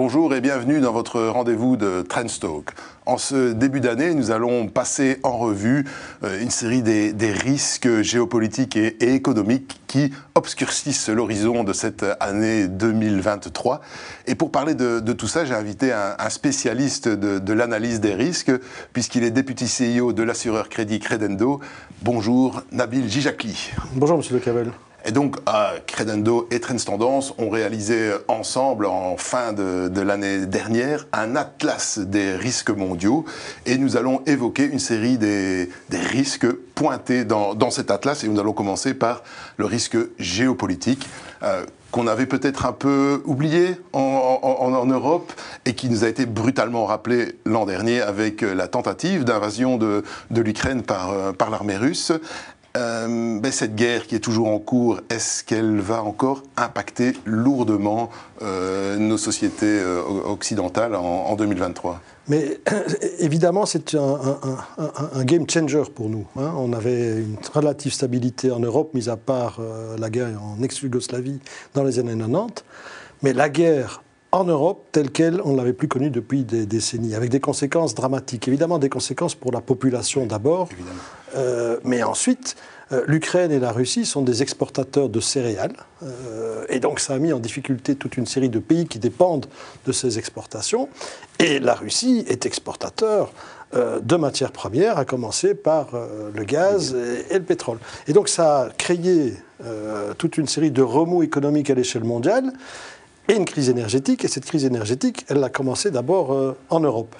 Bonjour et bienvenue dans votre rendez-vous de Trendstalk. En ce début d'année, nous allons passer en revue euh, une série des, risques géopolitiques et, économiques qui obscurcissent l'horizon de cette année 2023. Et pour parler de, tout ça, j'ai invité un, spécialiste de, l'analyse des risques, puisqu'il est député CEO de l'assureur crédit Credendo. Bonjour, Nabil Gijakli. Bonjour, monsieur Le Cavel. Et donc, Credendo et Trends Tendance ont réalisé ensemble, en fin de, l'année dernière, un atlas des risques mondiaux. Et nous allons évoquer une série des, risques pointés dans, cet atlas. Et nous allons commencer par le risque géopolitique. Euh, qu'on avait peut-être un peu oublié en, Europe et qui nous a été brutalement rappelé l'an dernier avec la tentative d'invasion de, l'Ukraine euh, par l'armée russe. Euh, ben, cette guerre qui est toujours en cours, est-ce qu'elle va encore impacter lourdement euh, nos sociétés euh, occidentales en, 2023 mais évidemment, c'est un, game changer pour nous. Hein. On avait une relative stabilité en Europe, mis à part la guerre en ex-Yougoslavie dans les années 90. Mais la guerre en Europe, telle qu'elle, on ne l'avait plus connue depuis des décennies, avec des conséquences dramatiques. Évidemment, des conséquences pour la population d'abord, euh, mais ensuite, euh, l'Ukraine et la Russie sont des exportateurs de céréales, euh, et donc ça a mis en difficulté toute une série de pays qui dépendent de ces exportations. Et la Russie est exportateur de matières premières, à commencer par le gaz et, le pétrole. Et donc ça a créé toute une série de remous économiques à l'échelle mondiale et une crise énergétique. Et cette crise énergétique, elle a commencé d'abord en Europe.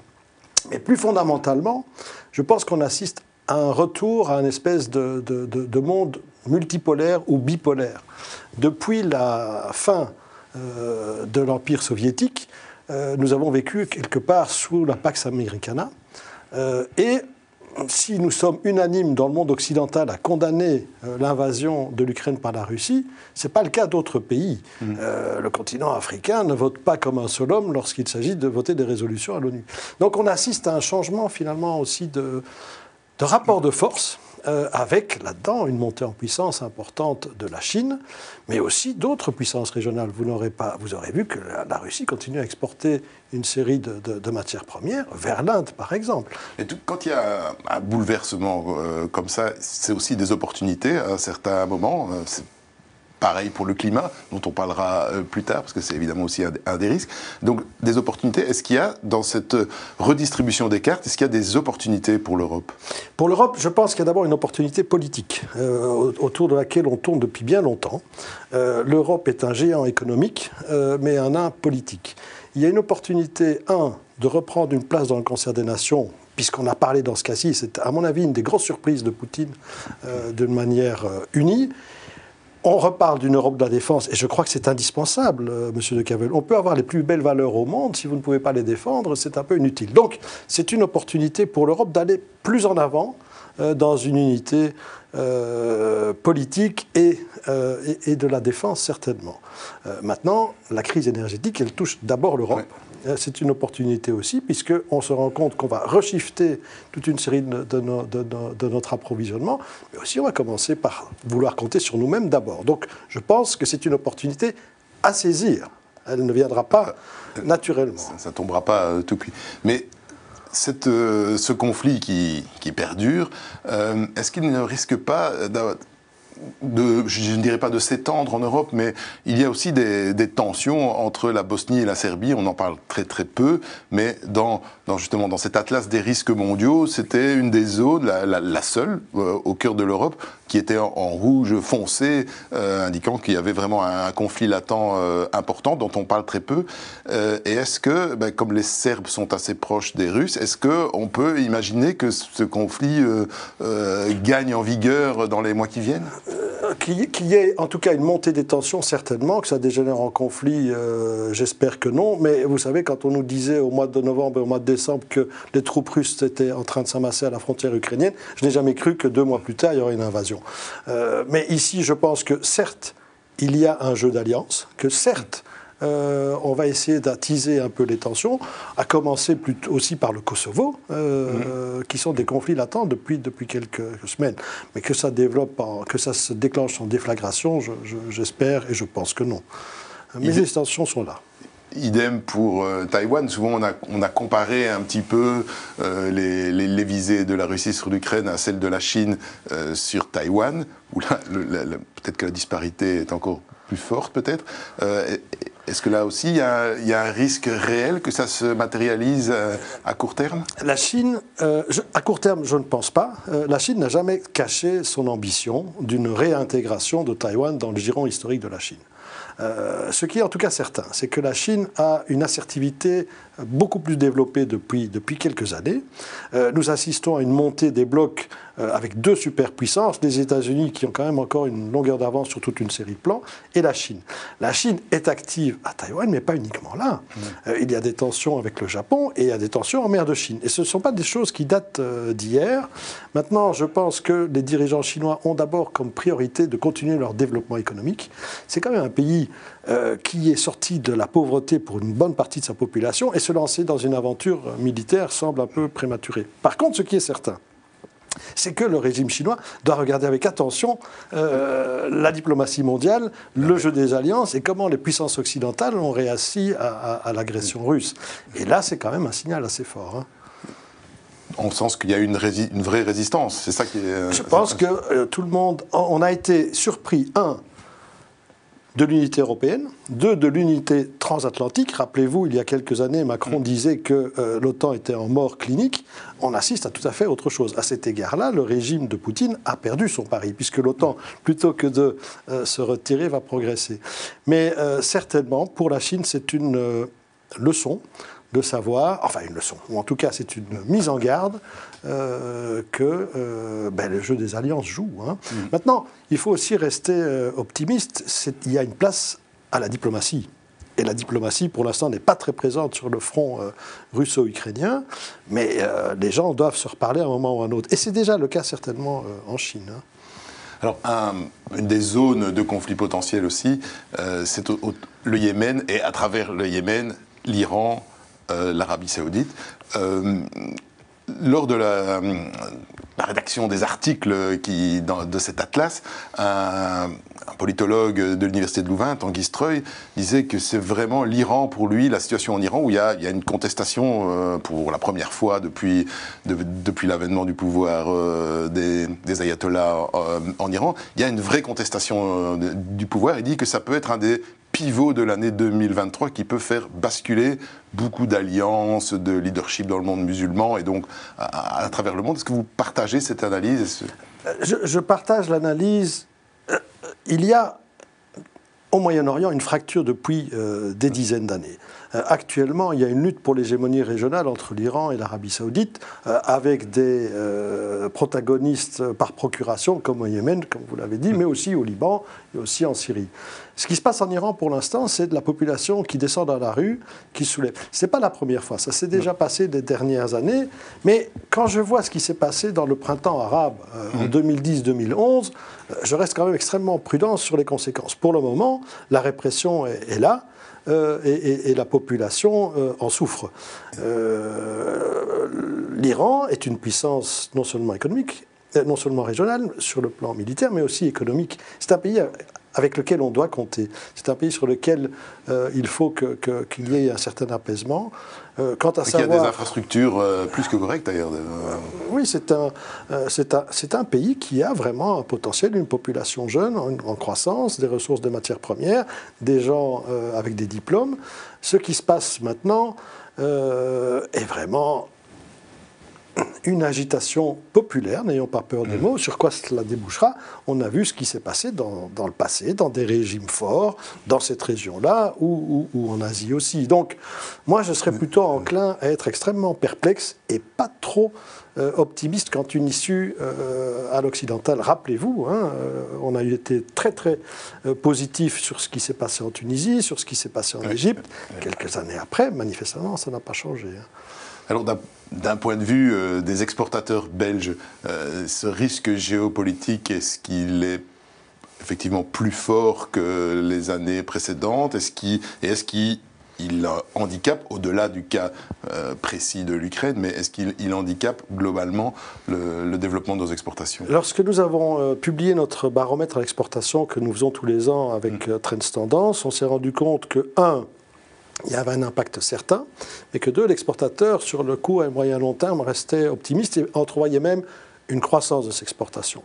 Mais plus fondamentalement, je pense qu'on assiste un retour à une espèce de, de, monde multipolaire ou bipolaire. Depuis la fin euh, de l'Empire soviétique, euh, nous avons vécu quelque part sous la Pax Americana. Euh, et si nous sommes unanimes dans le monde occidental à condamner l'invasion de l'Ukraine par la Russie, ce n'est pas le cas d'autres pays. Mm. le continent africain ne vote pas comme un seul homme lorsqu'il s'agit de voter des résolutions à l'ONU. Donc on assiste à un changement finalement aussi de, de rapport de force euh, avec là-dedans une montée en puissance importante de la Chine, mais aussi d'autres puissances régionales. Vous, n'aurez pas, vous aurez vu que la, Russie continue à exporter une série de, matières premières vers l'Inde, par exemple. Et quand il y a un, bouleversement euh, comme ça, c'est aussi des opportunités à un certain moment. Euh, Pareil pour le climat, dont on parlera euh, plus tard, parce que c'est évidemment aussi un, des risques. Donc, des opportunités. Est-ce qu'il y a, dans cette redistribution des cartes, est-ce qu'il y a des opportunités pour l'Europe? Pour l'Europe, je pense qu'il y a d'abord une opportunité politique, euh, autour de laquelle on tourne depuis bien longtemps. Euh, L'Europe est un géant économique, mais un nain politique. Il y a une opportunité, un, de reprendre une place dans le concert des nations, puisqu'on a parlé dans ce cas-ci, c'est à mon avis une des grosses surprises de Poutine, d'une manière unie on reparle d'une Europe de la défense, et je crois que c'est indispensable, euh, Monsieur de Cavel. On peut avoir les plus belles valeurs au monde, si vous ne pouvez pas les défendre, c'est un peu inutile. Donc, c'est une opportunité pour l'Europe d'aller plus en avant euh, dans une unité euh, politique et, et, de la défense, certainement. maintenant, la crise énergétique, elle touche d'abord l'Europe. Euh, c'est une opportunité aussi, puisqu'on se rend compte qu'on va reshifter toute une série de, notre approvisionnement, mais aussi on va commencer par vouloir compter sur nous-mêmes d'abord. Donc je pense que c'est une opportunité à saisir. Elle ne viendra pas naturellement. Ça ne tombera pas euh, tout cuit. Mais euh, ce conflit qui, perdure, est-ce qu'il ne risque pas je ne dirais pas de s'étendre en Europe, mais il y a aussi des, tensions entre la Bosnie et la Serbie. On en parle très très peu, mais dans, justement dans cet atlas des risques mondiaux, c'était une des zones, la, seule euh, au cœur de l'Europe, qui était en, rouge foncé, euh, indiquant qu'il y avait vraiment un, conflit latent euh, important dont on parle très peu. et est-ce que, ben, comme les Serbes sont assez proches des Russes, est-ce qu'on peut imaginer que ce conflit gagne en vigueur dans les mois qui viennent? Euh, qu'il y ait en tout cas une montée des tensions, certainement, que ça dégénère en conflit, euh, j'espère que non. Mais vous savez, quand on nous disait au mois de novembre et au mois de décembre que les troupes russes étaient en train de s'amasser à la frontière ukrainienne, je n'ai jamais cru que deux mois plus tard, il y aurait une invasion. Euh, mais ici, je pense que certes, il y a un jeu d'alliance, que certes, euh, on va essayer d'attiser un peu les tensions, à commencer plutôt aussi par le Kosovo, euh, qui sont des conflits latents depuis, depuis quelques semaines. Mais que ça, développe que ça se déclenche en déflagration, j'espère et je pense que non. Mais les tensions sont là. idem pour Taïwan. Souvent, on a, on a, comparé un petit peu les, les, visées de la Russie sur l'Ukraine à celles de la Chine sur Taïwan, où là, peut-être que la disparité est encore plus forte, peut-être. Est-ce que là aussi, il y, a, un risque réel que ça se matérialise euh, à court terme? La Chine, euh, à court terme, je ne pense pas. Euh, la Chine n'a jamais caché son ambition d'une réintégration de Taïwan dans le giron historique de la Chine. ce qui est en tout cas certain, c'est que la Chine a une assertivité beaucoup plus développée depuis, depuis quelques années. nous assistons à une montée des blocs avec deux superpuissances, les États-Unis qui ont quand même encore une longueur d'avance sur toute une série de plans, et la Chine. La Chine est active à Taïwan, mais pas uniquement là. Euh, il y a des tensions avec le Japon et il y a des tensions en mer de Chine. Et ce ne sont pas des choses qui datent euh, d'hier. Maintenant, je pense que les dirigeants chinois ont d'abord comme priorité de continuer leur développement économique. C'est quand même un pays qui est sorti de la pauvreté pour une bonne partie de sa population et se lancer dans une aventure militaire semble un peu prématuré. Par contre, ce qui est certain, c'est que le régime chinois doit regarder avec attention euh, la diplomatie mondiale, le jeu des alliances et comment les puissances occidentales ont réassis à, l'agression russe. Et là, c'est quand même un signal assez fort. Hein. En sens qu'il y a une, vraie résistance, c'est ça qui est... Euh, Je pense que euh, tout le monde... On a été surpris, un, de l'unité européenne, deux, de l'unité transatlantique. Rappelez-vous, il y a quelques années, Macron mm. disait que euh, l'OTAN était en mort clinique. On assiste à tout à fait autre chose. À cet égard-là, le régime de Poutine a perdu son pari, puisque l'OTAN, plutôt que de euh, se retirer, va progresser. Mais euh, certainement, pour la Chine, c'est une leçon de savoir, enfin une leçon, ou en tout cas c'est une mise en garde euh, que euh, ben, le jeu des alliances joue. Hein. Mm. Maintenant, il faut aussi rester euh, optimiste, il y a une place à la diplomatie. Et la diplomatie, pour l'instant, n'est pas très présente sur le front russo-ukrainien, mais les gens doivent se reparler à un moment ou à un autre. Et c'est déjà le cas certainement en Chine. Hein. Alors, une des zones de conflit potentiel aussi, c'est le Yémen, et à travers le Yémen, l'Iran, euh, l'Arabie saoudite. Euh, lors de la, rédaction des articles de cet atlas, un, politologue de l'université de Louvain, Tanguy Streuil, disait que c'est vraiment l'Iran pour lui, la situation en Iran où il y a, une contestation euh, pour la première fois depuis, depuis l'avènement du pouvoir des, des, ayatollahs en Iran. Il y a une vraie contestation du pouvoir. Il dit que ça peut être un des pivot de l'année 2023 qui peut faire basculer beaucoup d'alliances, de leadership dans le monde musulman et donc à, travers le monde. Est-ce que vous partagez cette analyse? Je, partage l'analyse. Euh, il y a au Moyen-Orient une fracture depuis euh, des dizaines d'années. Euh, actuellement, il y a une lutte pour l'hégémonie régionale entre l'Iran et l'Arabie saoudite, euh, avec des protagonistes par procuration, comme au Yémen, comme vous l'avez dit, mais aussi au Liban et aussi en Syrie. Ce qui se passe en Iran pour l'instant, c'est de la population qui descend dans la rue, qui soulève. Ce n'est pas la première fois, ça s'est déjà passé des dernières années, mais quand je vois ce qui s'est passé dans le printemps arabe en 2010-2011, mmh. je reste quand même extrêmement prudent sur les conséquences. Pour le moment, la répression est, là. Euh, et, la population euh, en souffre. Euh, L'Iran est une puissance non seulement économique, non seulement régionale sur le plan militaire, mais aussi économique. C'est un pays avec lequel on doit compter. C'est un pays sur lequel euh, il faut qu'il que, y ait un certain apaisement. Euh, quant à savoir... Il y a des infrastructures euh, plus que correctes d'ailleurs. Oui, c'est un, un, un, pays qui a vraiment un potentiel, une population jeune en, en croissance, des ressources de matières premières, des gens avec des diplômes. Ce qui se passe maintenant est vraiment une agitation populaire, n'ayons pas peur des mm. mots, sur quoi cela débouchera On a vu ce qui s'est passé dans, le passé, dans des régimes forts, dans cette région-là, ou, en Asie aussi. Donc, moi, je serais plutôt enclin à être extrêmement perplexe et pas trop euh, optimiste quant une issue euh, à l'occidental. Rappelez-vous, hein, euh, on a été très très positif sur ce qui s'est passé en Tunisie, sur ce qui s'est passé en Égypte. Quelques années après, manifestement, ça n'a pas changé. Hein. Alors d'un point de vue euh, des exportateurs belges, euh, ce risque géopolitique, est-ce qu'il est effectivement plus fort que les années précédentes? Est-ce qu'il est qu'il handicape, au-delà du cas euh, précis de l'Ukraine, mais est-ce qu'il handicape globalement le, développement de nos exportations? Lorsque nous avons publié notre baromètre à l'exportation que nous faisons tous les ans avec mmh. Trends Tendance, on s'est rendu compte que, un, il y avait un impact certain, mais que deux, l'exportateur, sur le court et moyen long terme, restait optimiste et entrevoyait même une croissance de ces exportations.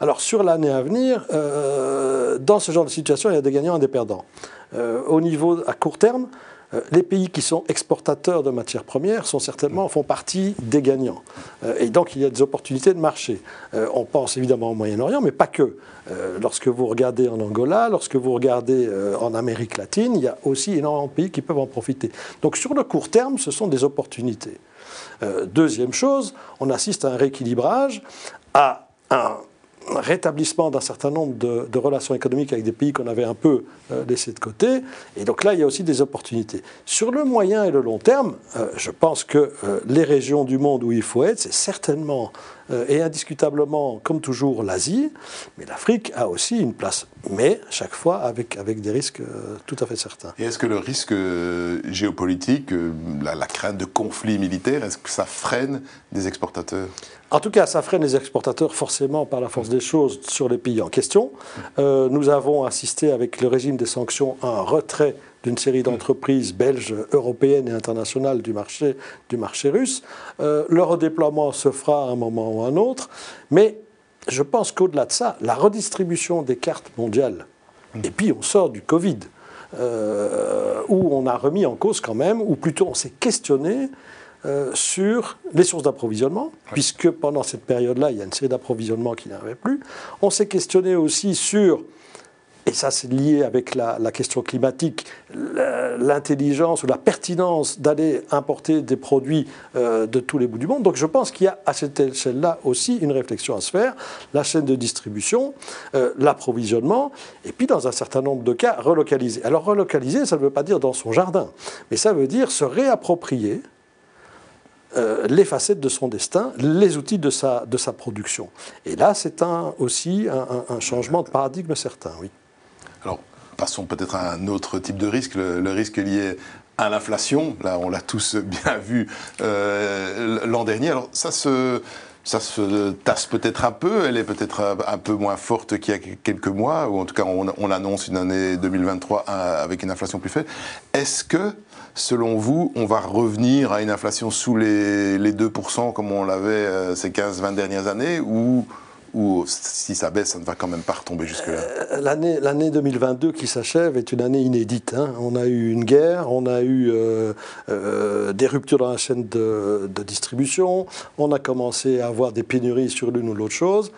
Alors sur l'année à venir, euh, dans ce genre de situation, il y a des gagnants et des perdants. Euh, au niveau à court terme, les pays qui sont exportateurs de matières premières sont certainement font partie des gagnants. et donc il y a des opportunités de marché. on pense évidemment au Moyen-Orient, mais pas que. lorsque vous regardez en Angola, lorsque vous regardez en Amérique latine, il y a aussi énormément de pays qui peuvent en profiter. Donc sur le court terme, ce sont des opportunités. Euh, deuxième chose, on assiste à un rééquilibrage, à un rétablissement d'un certain nombre de, relations économiques avec des pays qu'on avait un peu euh, laissés de côté. Et donc là, il y a aussi des opportunités. Sur le moyen et le long terme, euh, je pense que les régions du monde où il faut être, c'est certainement euh, et indiscutablement, comme toujours, l'Asie, mais l'Afrique a aussi une place, mais chaque fois avec, avec des risques euh, tout à fait certains. Et est-ce que le risque euh, géopolitique, la, crainte de conflits militaires, est-ce que ça freine des exportateurs? En tout cas, ça freine les exportateurs forcément par la force des choses sur les pays en question. nous avons assisté avec le régime des sanctions à un retrait d'une série d'entreprises belges, européennes et internationales du marché, du marché russe. Euh, le redéploiement se fera à un moment ou à un autre, mais je pense qu'au-delà de ça, la redistribution des cartes mondiales, et puis on sort du Covid, euh, où on a remis en cause quand même, ou plutôt on s'est questionné euh, sur les sources d'approvisionnement, puisque pendant cette période-là, il y a une série d'approvisionnements qui n'avaient plus. On s'est questionné aussi sur et ça c'est lié avec la, question climatique, l'intelligence ou la pertinence d'aller importer des produits euh, de tous les bouts du monde. Donc je pense qu'il y a à cette échelle-là aussi une réflexion à se faire, la chaîne de distribution, euh, l'approvisionnement, et puis dans un certain nombre de cas, relocaliser. Alors relocaliser, ça ne veut pas dire dans son jardin, mais ça veut dire se réapproprier euh, les facettes de son destin, les outils de sa, de sa production. Et là, c'est un, aussi un, un, changement de paradigme certain, oui. Alors, passons peut-être à un autre type de risque, le, risque lié à l'inflation. Là, on l'a tous bien vu euh, l'an dernier. Alors, ça se, ça se tasse peut-être un peu, elle est peut-être un peu moins forte qu'il y a quelques mois, ou en tout cas on, annonce une année 2023 avec une inflation plus faible. Est-ce que, selon vous, on va revenir à une inflation sous les, les 2% comme on l'avait euh, ces 15-20 dernières années, ou ou si ça baisse, ça ne va quand même pas retomber jusque-là? Euh, L'année 2022 qui s'achève est une année inédite. Hein. On a eu une guerre, on a eu euh, euh, des ruptures dans la chaîne de, distribution, on a commencé à avoir des pénuries sur l'une ou l'autre chose.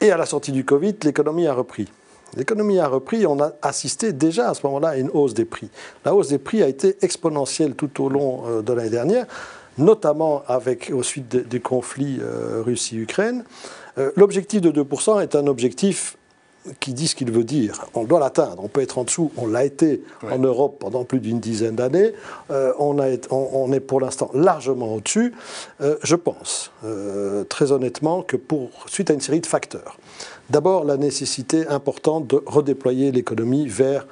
et à la sortie du Covid, l'économie a repris. L'économie a repris, on a assisté déjà à ce moment-là à une hausse des prix. La hausse des prix a été exponentielle tout au long de l'année dernière notamment avec, au suite des conflits euh, Russie-Ukraine. Euh, l'objectif de 2% est un objectif qui dit ce qu'il veut dire. On doit l'atteindre. On peut être en dessous. On l'a été en Europe pendant plus d'une dizaine d'années. Euh, on, on, est pour l'instant largement au-dessus. je pense, très honnêtement, que pour, suite à une série de facteurs. D'abord, la nécessité importante de redéployer l'économie vers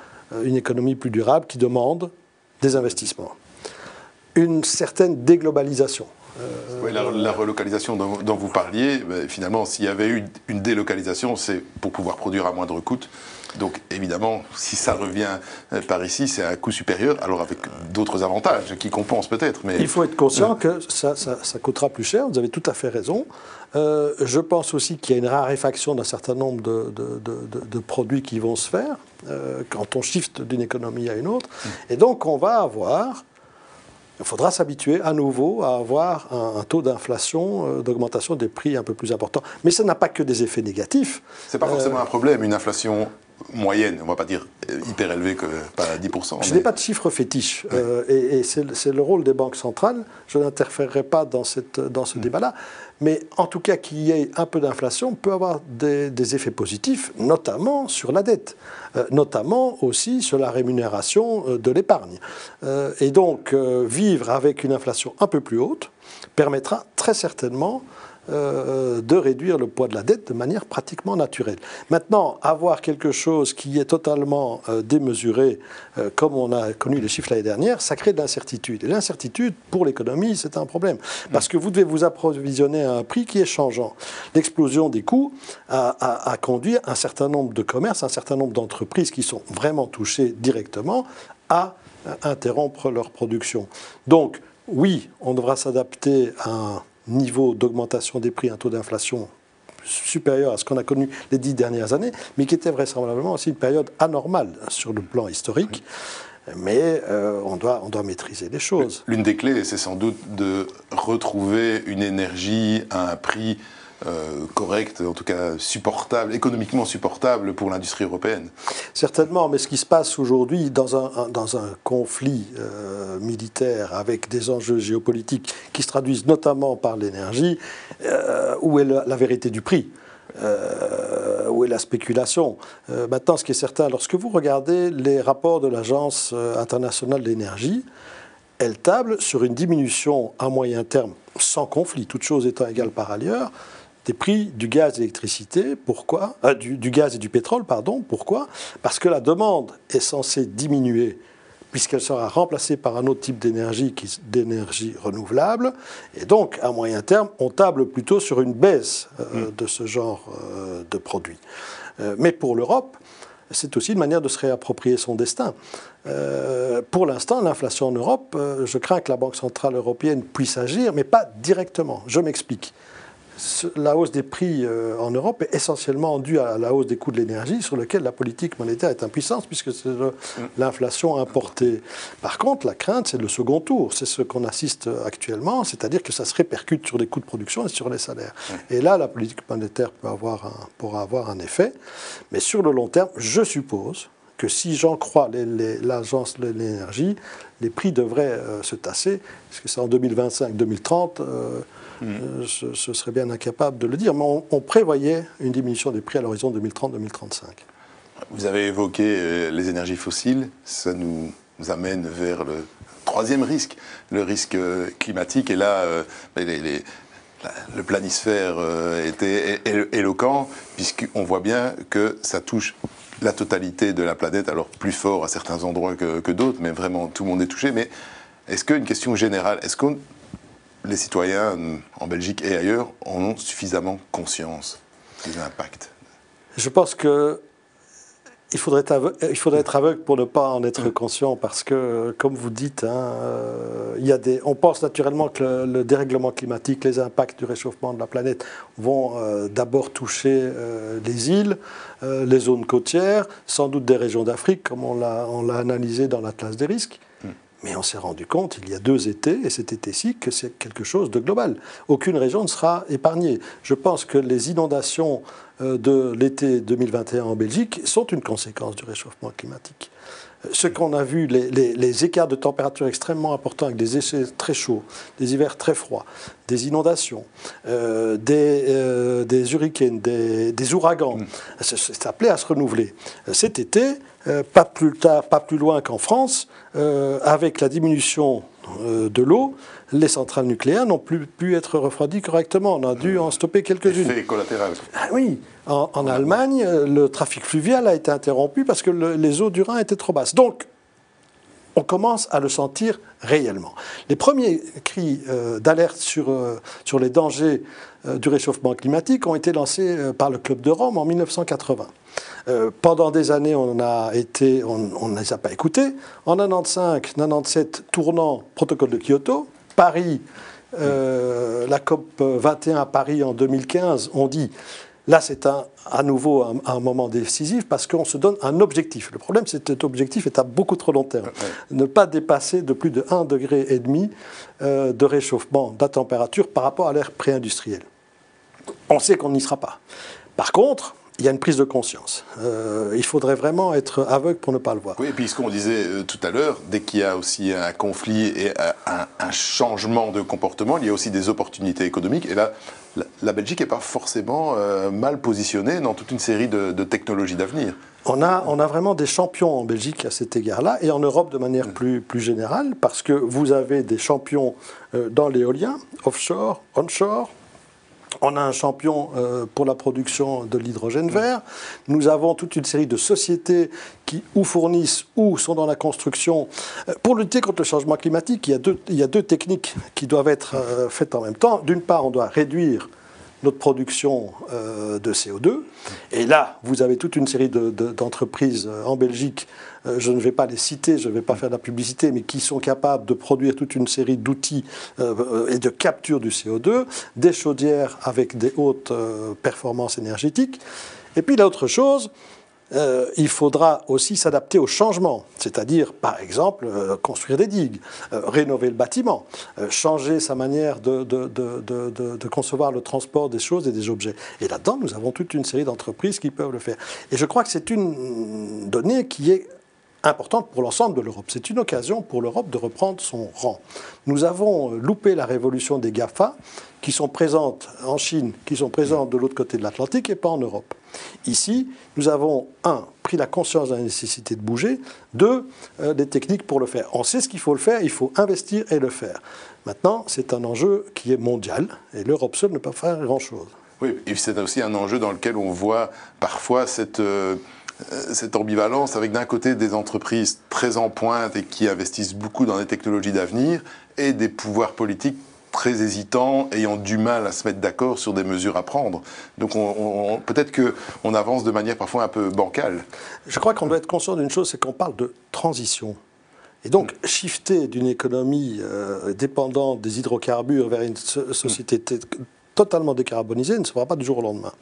une économie plus durable qui demande des investissements une certaine déglobalisation. oui, la, relocalisation dont, vous parliez, ben, finalement, s'il y avait eu une délocalisation, c'est pour pouvoir produire à moindre coût. Donc évidemment, si ça revient euh, par ici, c'est un coût supérieur, alors avec d'autres avantages qui compensent peut-être. Mais... Il faut être conscient que ça, coûtera plus cher, vous avez tout à fait raison. Euh, je pense aussi qu'il y a une raréfaction d'un certain nombre de, produits qui vont se faire euh, quand on shift d'une économie à une autre. Mm. Et donc on va avoir il faudra s'habituer à nouveau à avoir un, taux d'inflation, euh, d'augmentation des prix un peu plus important. Mais ça n'a pas que des effets négatifs. Ce n'est pas forcément un problème, une inflation moyenne, on ne va pas dire hyper élevée, que pas 10%. Je n'ai pas de chiffres fétiches, euh, et, c'est le rôle des banques centrales. Je n'interférerai pas dans, cette, dans ce mm. débat-là. Mais en tout cas, qu'il y ait un peu d'inflation peut avoir des, effets positifs, notamment sur la dette, euh, notamment aussi sur la rémunération euh, de l'épargne. Euh, et donc, vivre avec une inflation un peu plus haute permettra très certainement de réduire le poids de la dette de manière pratiquement naturelle. Maintenant, avoir quelque chose qui est totalement euh, démesuré, euh, comme on a connu les chiffres l'année dernière, ça crée de l'incertitude. Et l'incertitude, pour l'économie, c'est un problème. Parce que vous devez vous approvisionner à un prix qui est changeant. L'explosion des coûts a, a conduit un certain nombre de commerces, un certain nombre d'entreprises qui sont vraiment touchées directement à interrompre leur production. Donc, oui, on devra s'adapter à un niveau d'augmentation des prix, un taux d'inflation supérieur à ce qu'on a connu les dix dernières années, mais qui était vraisemblablement aussi une période anormale sur le plan historique. Mais euh, on, doit, on doit maîtriser les choses. L'une des clés, c'est sans doute de retrouver une énergie à un prix euh, correct, en tout cas supportable, économiquement supportable pour l'industrie européenne. Certainement, mais ce qui se passe aujourd'hui dans un, dans un conflit euh, militaire avec des enjeux géopolitiques qui se traduisent notamment par l'énergie, euh, où est la, vérité du prix où est la spéculation Maintenant, ce qui est certain, lorsque vous regardez les rapports de l'Agence internationale de l'énergie, elle table sur une diminution à moyen terme, sans conflit, toutes choses étant égales par ailleurs, des prix du gaz et. Pourquoi euh, du, gaz et du pétrole, pardon. Pourquoi Parce que la demande est censée diminuer puisqu'elle sera remplacée par un autre type d'énergie, d'énergie renouvelable. Et donc, à moyen terme, on table plutôt sur une baisse euh, mm. de ce genre euh, de produits. mais pour l'Europe, c'est aussi une manière de se réapproprier son destin. pour l'instant, l'inflation en Europe, je crains que la Banque centrale européenne puisse agir, mais pas directement. Je m'explique la hausse des prix euh, en Europe est essentiellement due à la hausse des coûts de l'énergie, sur lequel la politique monétaire est impuissante, puisque c'est l'inflation importée. Par contre, la crainte, c'est le second tour. C'est ce qu'on assiste actuellement, c'est-à-dire que ça se répercute sur les coûts de production et sur les salaires. Et là, la politique monétaire peut avoir un, pourra avoir un effet. Mais sur le long terme, je suppose que si j'en crois l'agence de l'énergie, les prix devraient euh, se tasser, parce que c'est en 2025-2030. Euh, ce, serait bien incapable de le dire. Mais on, prévoyait une diminution des prix à l'horizon 2030-2035. Vous avez évoqué euh, les énergies fossiles. Ça nous amène vers le troisième risque, le risque euh, climatique. Et là, le planisphère était éloquent, puisqu'on voit bien que ça touche la totalité de la planète, alors plus fort à certains endroits que, que d'autres, mais vraiment tout le monde est touché. Mais est-ce qu'une question générale, est-ce qu'on les citoyens en Belgique et ailleurs en ont suffisamment conscience des impacts? Je pense que il faudrait, il faudrait être aveugle pour ne pas en être conscient parce que, comme vous dites, hein, euh, il y a des, on pense naturellement que le, dérèglement climatique, les impacts du réchauffement de la planète vont euh, d'abord toucher euh, les îles, les zones côtières, sans doute des régions d'Afrique, comme on l'a analysé dans l'Atlas des risques. Mais on s'est rendu compte, il y a deux étés, et cet été-ci, que c'est quelque chose de global. Aucune région ne sera épargnée. Je pense que les inondations euh, de l'été 2021 en Belgique sont une conséquence du réchauffement climatique. Euh, ce qu'on a vu, les, écarts de température extrêmement importants avec des essais très chauds, des hivers très froids, des inondations, euh, des, des, hurricanes, des, ouragans, mm. c'est appelé à se renouveler. Cet été, pas plus tard, pas plus loin qu'en France, euh, avec la diminution euh, de l'eau, les centrales nucléaires n'ont plus pu être refroidies correctement. On a dû en stopper quelques-unes. Effet collatéral. Ah oui. En, Allemagne, le trafic fluvial a été interrompu parce que les eaux du Rhin étaient trop basses. Donc, on commence à le sentir réellement. Les premiers cris euh, d'alerte sur, euh, sur les dangers euh, du réchauffement climatique ont été lancés par le Club de Rome en 1980. pendant des années, on on ne les a pas écoutés. En 95, 97, tournant protocole de Kyoto, Paris, la COP 21 à Paris en 2015, on dit Là, c'est à nouveau un, moment décisif parce qu'on se donne un objectif. Le problème, c'est que cet objectif est à beaucoup trop long terme. Ne pas dépasser de plus de 1,5 degré et demi euh, de réchauffement de la température par rapport à l'ère pré-industrielle. On sait qu'on n'y sera pas. Par contre, il y a une prise de conscience. Euh, il faudrait vraiment être aveugle pour ne pas le voir. Oui, et puis ce qu'on disait euh, tout à l'heure, dès qu'il y a aussi un conflit et un, changement de comportement, il y a aussi des opportunités économiques. Et là, la, Belgique n'est pas forcément euh, mal positionnée dans toute une série de, technologies d'avenir. On a, on a vraiment des champions en Belgique à cet égard-là, et en Europe de manière mm. plus, plus générale, parce que vous avez des champions dans l'éolien, offshore, onshore, on a un champion euh, pour la production de l'hydrogène vert. Nous avons toute une série de sociétés qui ou fournissent ou sont dans la construction. Euh, pour lutter contre le changement climatique, il y a deux, il y a deux techniques qui doivent être euh, faites en même temps. D'une part, on doit réduire notre production euh, de CO2. Et là, vous avez toute une série d'entreprises euh, en Belgique, je ne vais pas les citer, je ne vais pas faire de la publicité, mais qui sont capables de produire toute une série d'outils et de capture du CO2, des chaudières avec des hautes performances énergétiques. Et puis l'autre chose, euh, il faudra aussi s'adapter au changement, c'est-à-dire, par exemple, euh, construire des digues, euh, rénover le bâtiment, changer sa manière de, concevoir le transport des choses et des objets. Et là-dedans, nous avons toute une série d'entreprises qui peuvent le faire. Et je crois que c'est une donnée qui est importante pour l'ensemble de l'Europe. C'est une occasion pour l'Europe de reprendre son rang. Nous avons loupé la révolution des GAFA, qui sont présentes en Chine, qui sont présentes de l'autre côté de l'Atlantique et pas en Europe. Ici, nous avons, un, pris la conscience de la nécessité de bouger, deux, euh, des techniques pour le faire. On sait ce qu'il faut le faire, il faut investir et le faire. Maintenant, c'est un enjeu qui est mondial et l'Europe seule ne peut pas faire grand-chose. Oui, et c'est aussi un enjeu dans lequel on voit parfois cette... Euh, euh, cette ambivalence avec d'un côté des entreprises très en pointe et qui investissent beaucoup dans les technologies d'avenir et des pouvoirs politiques très hésitants, ayant du mal à se mettre d'accord sur des mesures à prendre. Donc on, peut-être qu'on avance de manière parfois un peu bancale. Je crois qu'on doit être conscient d'une chose, c'est qu'on parle de transition. Et donc, shifter d'une économie euh, dépendante des hydrocarbures vers une société totalement décarbonisé ne se fera pas du jour au lendemain.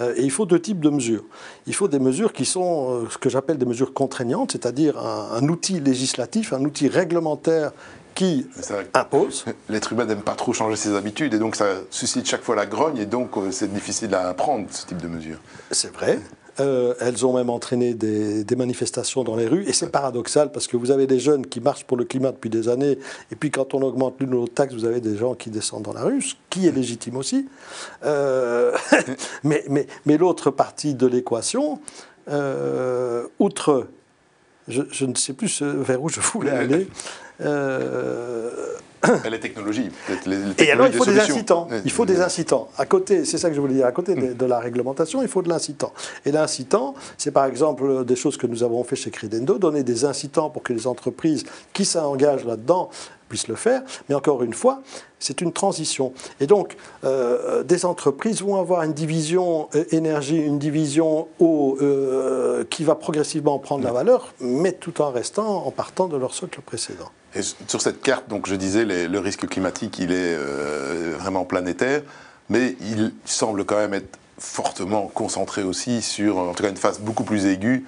Euh, et il faut deux types de mesures. Il faut des mesures qui sont euh, ce que j'appelle des mesures contraignantes, c'est-à-dire un, outil législatif, un outil réglementaire qui impose. L'être humain n'aime pas trop changer ses habitudes et donc ça suscite chaque fois la grogne et donc euh, c'est difficile à prendre ce type de mesures. C'est vrai. Euh, elles ont même entraîné des, manifestations dans les rues. Et c'est paradoxal parce que vous avez des jeunes qui marchent pour le climat depuis des années. Et puis quand on augmente l'une ou l'autre taxe, vous avez des gens qui descendent dans la rue, ce qui est légitime aussi. Euh, mais l'autre partie de l'équation, euh, outre, je, je, ne sais plus vers où je voulais aller. Les technologies. et alors, il faut des incitants. Il faut des incitants. À côté, c'est ça que je voulais dire, à côté de, la réglementation, il faut de l'incitant. Et l'incitant, c'est par exemple des choses que nous avons fait chez Credendo, donner des incitants pour que les entreprises qui s'engagent là-dedans puissent le faire. Mais encore une fois, c'est une transition. Et donc, euh, des entreprises vont avoir une division euh, énergie, une division eau euh, qui va progressivement prendre la valeur, mais tout en restant, en partant de leur socle précédent. Et sur cette carte, donc je disais, le risque climatique, il est vraiment planétaire, mais il semble quand même être fortement concentré aussi sur, en tout cas, une phase beaucoup plus aiguë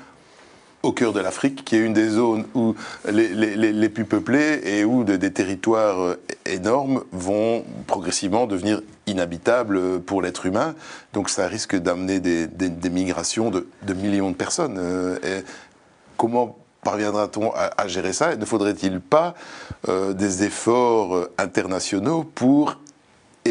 au cœur de l'Afrique, qui est une des zones où les, les, plus peuplées et où des territoires euh, énormes vont progressivement devenir inhabitables pour l'être humain. Donc ça risque d'amener des, des, migrations de, de, millions de personnes. Euh, et comment parviendra-t-on à, gérer ça? Ne faudrait-il pas euh, des efforts internationaux pour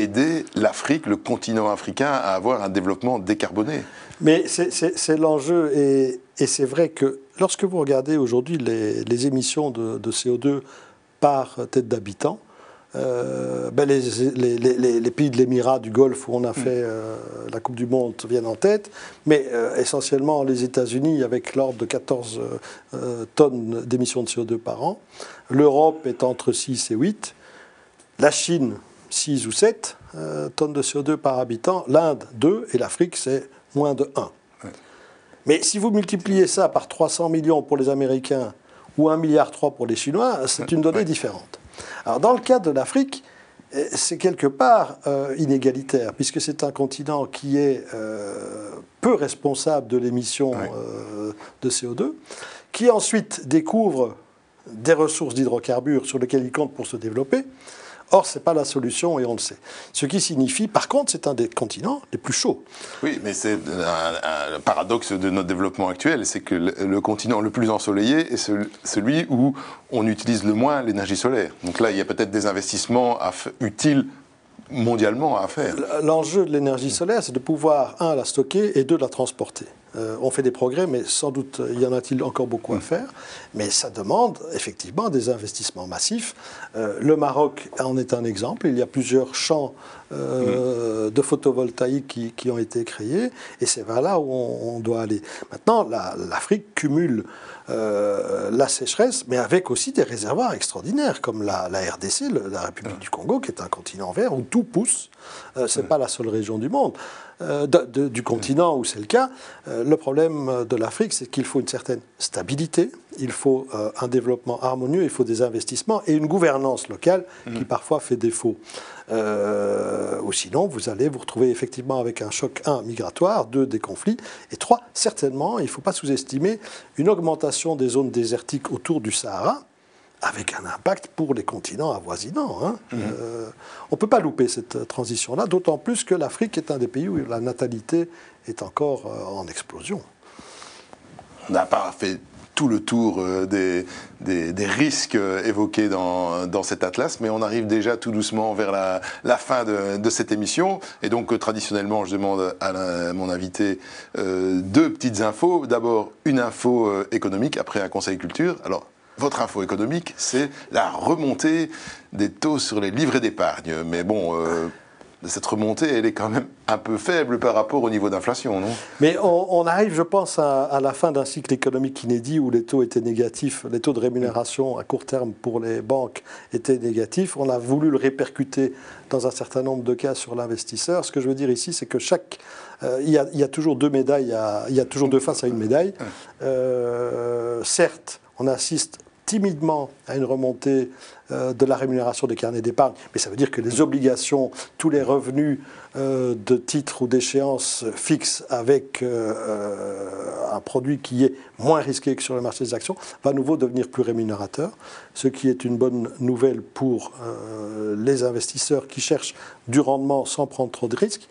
aider l'Afrique, le continent africain, à avoir un développement décarboné Mais c'est l'enjeu et et c'est vrai que lorsque vous regardez aujourd'hui les, émissions de, CO2 par tête d'habitant, euh, ben les, pays de l'Émirat, du Golfe, où on a mm. fait euh, la Coupe du Monde, viennent en tête, mais euh, essentiellement les États-Unis, avec l'ordre de 14 tonnes d'émissions de CO2 par an. L'Europe est entre 6 et 8. La Chine, 6 ou 7 tonnes de CO2 par habitant. L'Inde, 2. Et l'Afrique, c'est moins de 1. Mais si vous multipliez ça par 300 millions pour les Américains ou 1,3 milliard pour les Chinois, c'est une donnée différente. Alors dans le cas de l'Afrique, eh, c'est quelque part euh, inégalitaire, puisque c'est un continent qui est euh, peu responsable de l'émission euh, de CO2, qui ensuite découvre des ressources d'hydrocarbures sur lesquelles il compte pour se développer, Or, ce n'est pas la solution et on le sait. Ce qui signifie, par contre, c'est un des continents les plus chauds. Oui, mais c'est un, paradoxe de notre développement actuel, c'est que le, continent le plus ensoleillé est celui où on utilise le moins l'énergie solaire. Donc là, il y a peut-être des investissements utiles mondialement à faire. L'enjeu de l'énergie solaire, c'est de pouvoir, un, la stocker et deux, la transporter. Euh, on fait des progrès, mais sans doute y en a-t-il encore beaucoup à mm. faire. Mais ça demande effectivement des investissements massifs. Euh, le Maroc en est un exemple. Il y a plusieurs champs de photovoltaïque qui, ont été créés, et c'est vers là où on, doit aller. Maintenant, l'Afrique cumule la sécheresse, mais avec aussi des réservoirs extraordinaires, comme la, RDC, la République du Congo, qui est un continent vert où tout pousse. Ce n'est pas la seule région du monde. Euh, du continent où c'est le cas. Euh, le problème de l'Afrique, c'est qu'il faut une certaine stabilité, il faut euh, un développement harmonieux, il faut des investissements et une gouvernance locale qui mhm. parfois fait défaut. ou sinon, vous allez vous retrouver effectivement avec un choc, un, migratoire, deux, des conflits, et trois, certainement, il ne faut pas sous-estimer une augmentation des zones désertiques autour du Sahara, avec un impact pour les continents avoisinants. Hein. Mhm. Euh, on ne peut pas louper cette transition-là, d'autant plus que l'Afrique est un des pays où la natalité est encore euh, en explosion. On n'a pas fait tout le tour euh, des, des, risques évoqués dans, dans, cet atlas, mais on arrive déjà tout doucement vers la, la fin de, de, cette émission. Et donc, traditionnellement, je demande à, mon invité deux petites infos. D'abord, une info économique, après un conseil culture. Alors, votre info économique, c'est la remontée des taux sur les livrets d'épargne. Mais bon, euh, cette remontée, elle est quand même un peu faible par rapport au niveau d'inflation, non? Mais on, arrive, je pense, à, la fin d'un cycle économique inédit où les taux étaient négatifs, les taux de rémunération à court terme pour les banques étaient négatifs. On a voulu le répercuter dans un certain nombre de cas sur l'investisseur. Ce que je veux dire ici, c'est que chaque euh, il, y a, toujours deux médailles, il y a toujours deux faces à une médaille. Euh, certes, on assiste timidement à une remontée euh, de la rémunération des carnets d'épargne, mais ça veut dire que les obligations, tous les revenus euh, de titres ou d'échéances fixes avec euh, un produit qui est moins risqué que sur le marché des actions, va à nouveau devenir plus rémunérateur, ce qui est une bonne nouvelle pour les investisseurs qui cherchent du rendement sans prendre trop de risques.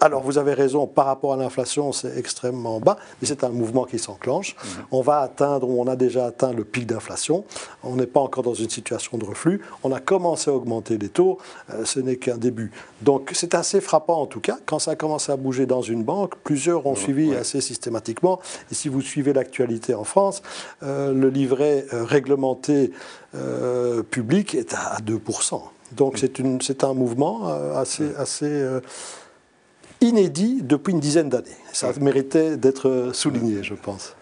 alors vous avez raison, par rapport à l'inflation, c'est extrêmement bas, mais c'est un mouvement qui s'enclenche. Mmh. On va atteindre, ou on a déjà atteint le pic d'inflation. On n'est pas encore dans une situation de reflux. On a commencé à augmenter les taux, euh, ce n'est qu'un début. Donc c'est assez frappant en tout cas. Quand ça a commencé à bouger dans une banque, plusieurs ont suivi assez systématiquement. Et si vous suivez l'actualité en France, euh, le livret euh, réglementé public est à, 2%. Donc c'est un mouvement assez, assez inédit depuis une dizaine d'années. Ça méritait d'être souligné, je pense.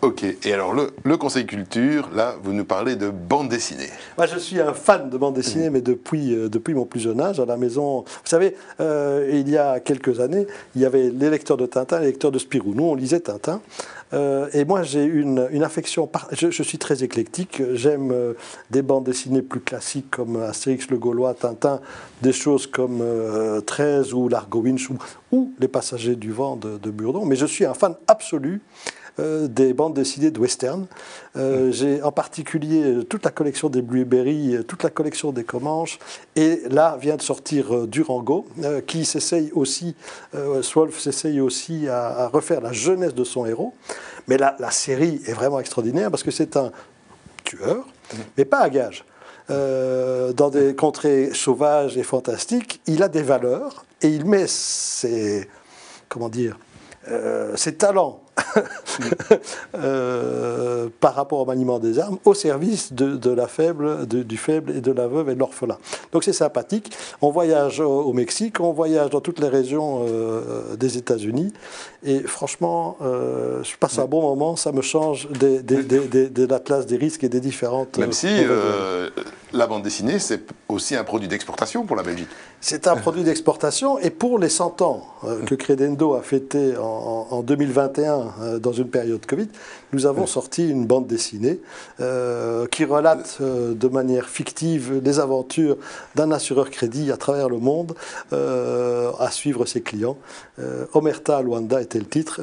Ok, et alors le, Conseil Culture, là, vous nous parlez de bande dessinée. Moi, je suis un fan de bande dessinée, mais depuis, euh, depuis mon plus jeune âge, à la maison. Vous savez, euh, il y a quelques années, il y avait les lecteurs de Tintin, les lecteurs de Spirou. Nous, on lisait Tintin. Euh, et moi, j'ai une, une affection. Je, je, suis très éclectique. J'aime des bandes dessinées plus classiques comme Astérix le Gaulois, Tintin, des choses comme 13 ou L'Argo Winch ou, Les Passagers du Vent de, de Burdon. Mais je suis un fan absolu des bandes dessinées de western. Euh, j'ai en particulier toute la collection des Blueberry, toute la collection des Comanches, et là vient de sortir euh, Durango, qui s'essaye aussi, Swolf s'essaye aussi à, refaire la jeunesse de son héros. Mais la, la série est vraiment extraordinaire parce que c'est un tueur, mais pas à gage. dans des contrées sauvages et fantastiques, il a des valeurs et il met ses, comment dire, ses talents Euh, par rapport au maniement des armes au service de, la faible, du faible et de la veuve et de l'orphelin. Donc c'est sympathique. On voyage au, Mexique, on voyage dans toutes les régions euh, des États-Unis et franchement, euh, je passe un bon moment, ça me change de l'atlas des risques et des différentes... Même si la bande dessinée, c'est aussi un produit d'exportation pour la Belgique. C'est un produit d'exportation et pour les 100 ans que Credendo a fêté en, en 2021 euh, dans une période Covid, nous avons sorti une bande dessinée euh, qui relate euh, de manière fictive les aventures d'un assureur crédit à travers le monde à suivre ses clients. Omerta Luanda était le titre.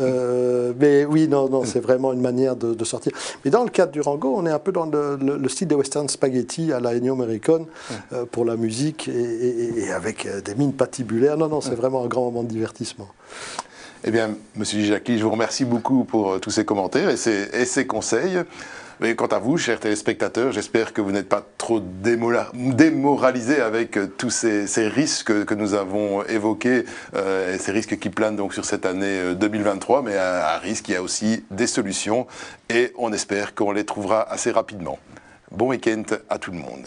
mais oui, non, non, c'est vraiment une manière de, sortir. Mais dans le cadre du Rango, on est un peu dans le, style des western spaghetti à la Ennio Morricone pour la musique et, avec des mines patibulaires. Non, non, c'est vraiment un grand moment de divertissement. Eh bien, Monsieur Jacqui, je vous remercie beaucoup pour euh, tous ces commentaires et ces, conseils. Mais quant à vous, chers téléspectateurs, j'espère que vous n'êtes pas trop démoralisés avec euh, tous ces, risques que nous avons évoqués, euh, et ces risques qui planent donc sur cette année 2023, mais à, à risque, il y a aussi des solutions, et on espère qu'on les trouvera assez rapidement. Bon week-end à tout le monde.